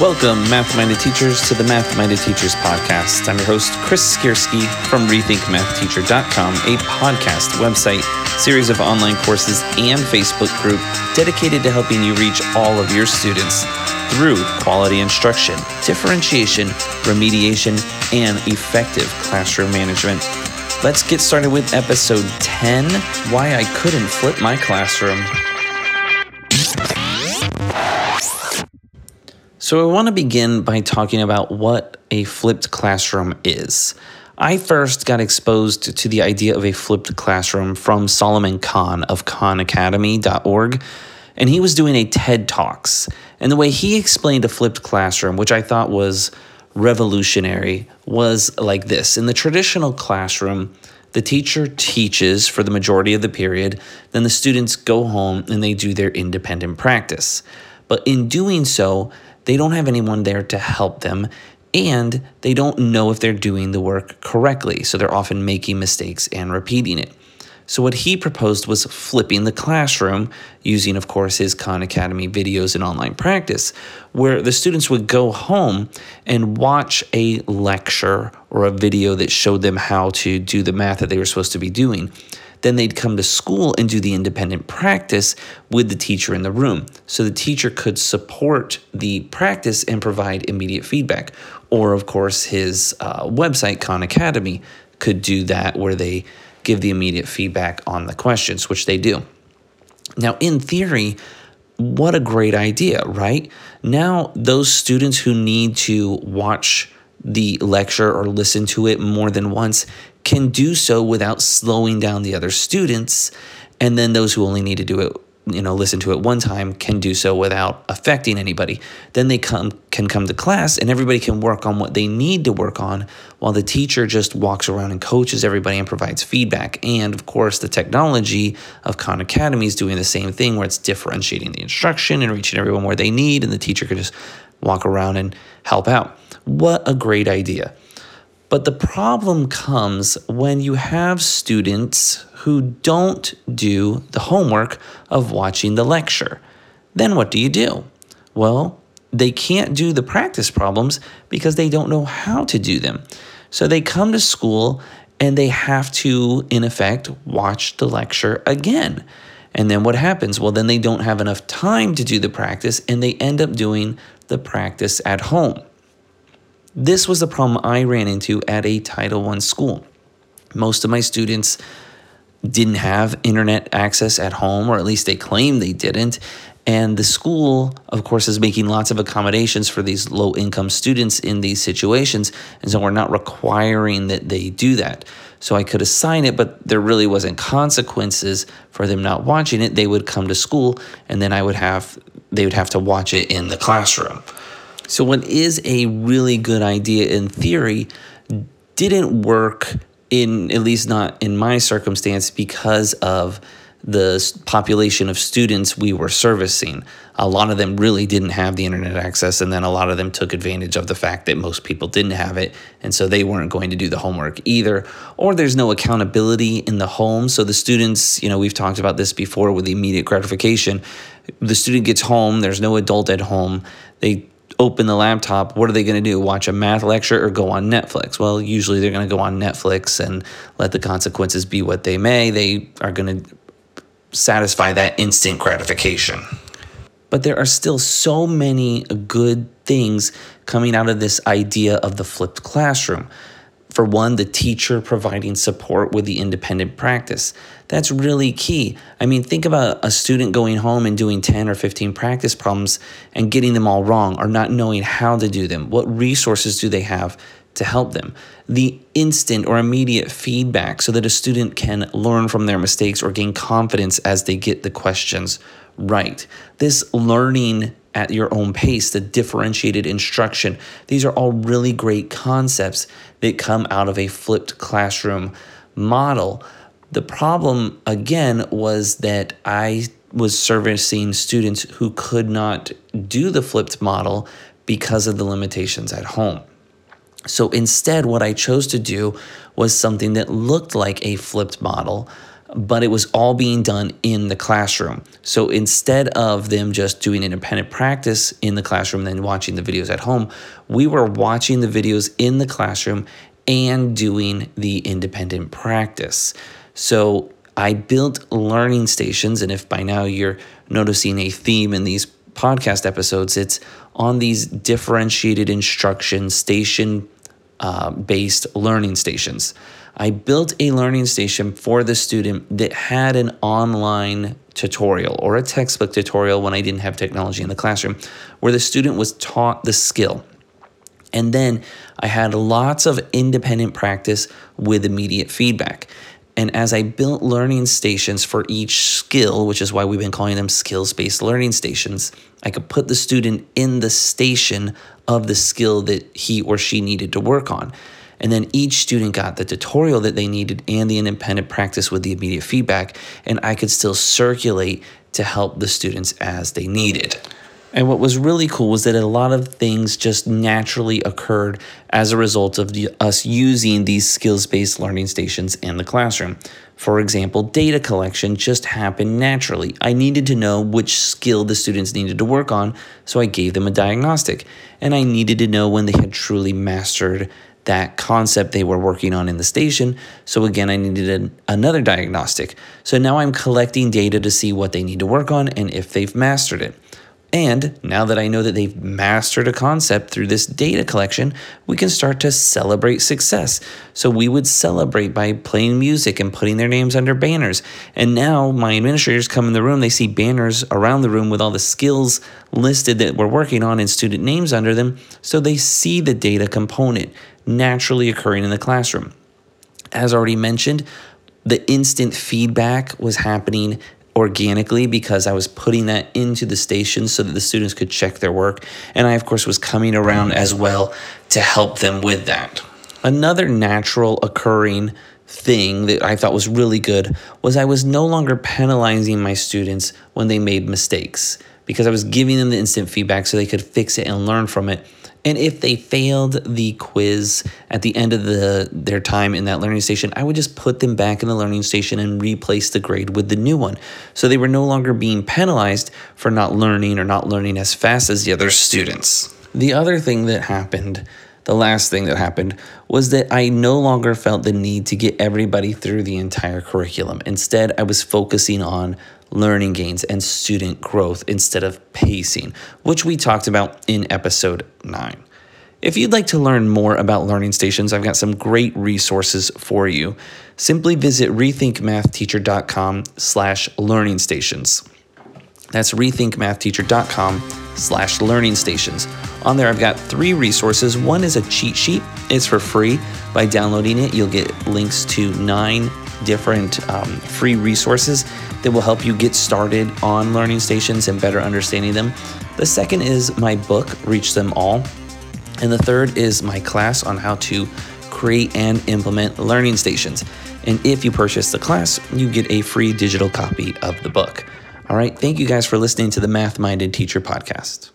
Welcome, Math Minded Teachers, to the Math Minded Teachers podcast. I'm your host, Chris Skierski from RethinkMathTeacher.com, a podcast, website, series of online courses, and Facebook group dedicated to helping you reach all of your students through quality instruction, differentiation, remediation, and effective classroom management. Let's get started with episode 10 Why I Couldn't Flip My Classroom. So, I want to begin by talking about what a flipped classroom is. I first got exposed to the idea of a flipped classroom from Solomon Khan of khanacademy.org, and he was doing a TED Talks. And the way he explained a flipped classroom, which I thought was revolutionary, was like this In the traditional classroom, the teacher teaches for the majority of the period, then the students go home and they do their independent practice. But in doing so, they don't have anyone there to help them, and they don't know if they're doing the work correctly. So they're often making mistakes and repeating it. So, what he proposed was flipping the classroom using, of course, his Khan Academy videos and online practice, where the students would go home and watch a lecture or a video that showed them how to do the math that they were supposed to be doing. Then they'd come to school and do the independent practice with the teacher in the room. So the teacher could support the practice and provide immediate feedback. Or, of course, his uh, website, Khan Academy, could do that where they give the immediate feedback on the questions, which they do. Now, in theory, what a great idea, right? Now, those students who need to watch the lecture or listen to it more than once can do so without slowing down the other students. And then those who only need to do it, you know, listen to it one time can do so without affecting anybody. Then they come can come to class and everybody can work on what they need to work on while the teacher just walks around and coaches everybody and provides feedback. And of course, the technology of Khan Academy is doing the same thing where it's differentiating the instruction and reaching everyone where they need and the teacher can just walk around and help out. What a great idea. But the problem comes when you have students who don't do the homework of watching the lecture. Then what do you do? Well, they can't do the practice problems because they don't know how to do them. So they come to school and they have to, in effect, watch the lecture again. And then what happens? Well, then they don't have enough time to do the practice and they end up doing the practice at home. This was the problem I ran into at a Title I school. Most of my students didn't have internet access at home, or at least they claimed they didn't. And the school, of course, is making lots of accommodations for these low income students in these situations. And so we're not requiring that they do that. So I could assign it, but there really wasn't consequences for them not watching it. They would come to school and then I would have they would have to watch it in the classroom. So, what is a really good idea in theory didn't work in, at least not in my circumstance, because of the population of students we were servicing. A lot of them really didn't have the internet access, and then a lot of them took advantage of the fact that most people didn't have it, and so they weren't going to do the homework either. Or there's no accountability in the home. So the students, you know, we've talked about this before with immediate gratification. The student gets home, there's no adult at home. They open the laptop, what are they going to do? Watch a math lecture or go on Netflix? Well, usually they're going to go on Netflix and let the consequences be what they may. They are going to satisfy that instant gratification. But there are still so many good things coming out of this idea of the flipped classroom. For one, the teacher providing support with the independent practice. That's really key. I mean, think about a student going home and doing 10 or 15 practice problems and getting them all wrong or not knowing how to do them. What resources do they have to help them? The instant or immediate feedback so that a student can learn from their mistakes or gain confidence as they get the questions right. This learning at your own pace, the differentiated instruction. These are all really great concepts that come out of a flipped classroom model. The problem, again, was that I was servicing students who could not do the flipped model because of the limitations at home. So instead, what I chose to do was something that looked like a flipped model, but it was all being done in the classroom. So instead of them just doing independent practice in the classroom, and then watching the videos at home, we were watching the videos in the classroom and doing the independent practice. So I built learning stations, and if by now you're noticing a theme in these podcast episodes, it's on these differentiated instruction station uh, based learning stations. I built a learning station for the student that had an online tutorial or a textbook tutorial when I didn't have technology in the classroom, where the student was taught the skill. And then I had lots of independent practice with immediate feedback. And as I built learning stations for each skill, which is why we've been calling them skills based learning stations, I could put the student in the station of the skill that he or she needed to work on. And then each student got the tutorial that they needed and the independent practice with the immediate feedback. And I could still circulate to help the students as they needed. And what was really cool was that a lot of things just naturally occurred as a result of the, us using these skills based learning stations in the classroom. For example, data collection just happened naturally. I needed to know which skill the students needed to work on, so I gave them a diagnostic. And I needed to know when they had truly mastered that concept they were working on in the station. So again, I needed an, another diagnostic. So now I'm collecting data to see what they need to work on and if they've mastered it. And now that I know that they've mastered a concept through this data collection, we can start to celebrate success. So we would celebrate by playing music and putting their names under banners. And now my administrators come in the room, they see banners around the room with all the skills listed that we're working on and student names under them. So they see the data component naturally occurring in the classroom. As already mentioned, the instant feedback was happening organically because I was putting that into the station so that the students could check their work. And I, of course, was coming around as well to help them with that. Another natural occurring thing that I thought was really good was I was no longer penalizing my students when they made mistakes because I was giving them the instant feedback so they could fix it and learn from it and if they failed the quiz at the end of the their time in that learning station, I would just put them back in the learning station and replace the grade with the new one. So they were no longer being penalized for not learning or not learning as fast as the other students. The other thing that happened the last thing that happened was that I no longer felt the need to get everybody through the entire curriculum. Instead, I was focusing on learning gains and student growth instead of pacing, which we talked about in episode 9. If you'd like to learn more about learning stations, I've got some great resources for you. Simply visit rethinkmathteacher.com slash learning stations. That's rethinkmathteacher.com slash learning stations. On there, I've got three resources. One is a cheat sheet. It's for free. By downloading it, you'll get links to nine different um, free resources that will help you get started on learning stations and better understanding them. The second is my book, Reach Them All. And the third is my class on how to create and implement learning stations. And if you purchase the class, you get a free digital copy of the book. All right, thank you guys for listening to the Math Minded Teacher podcast.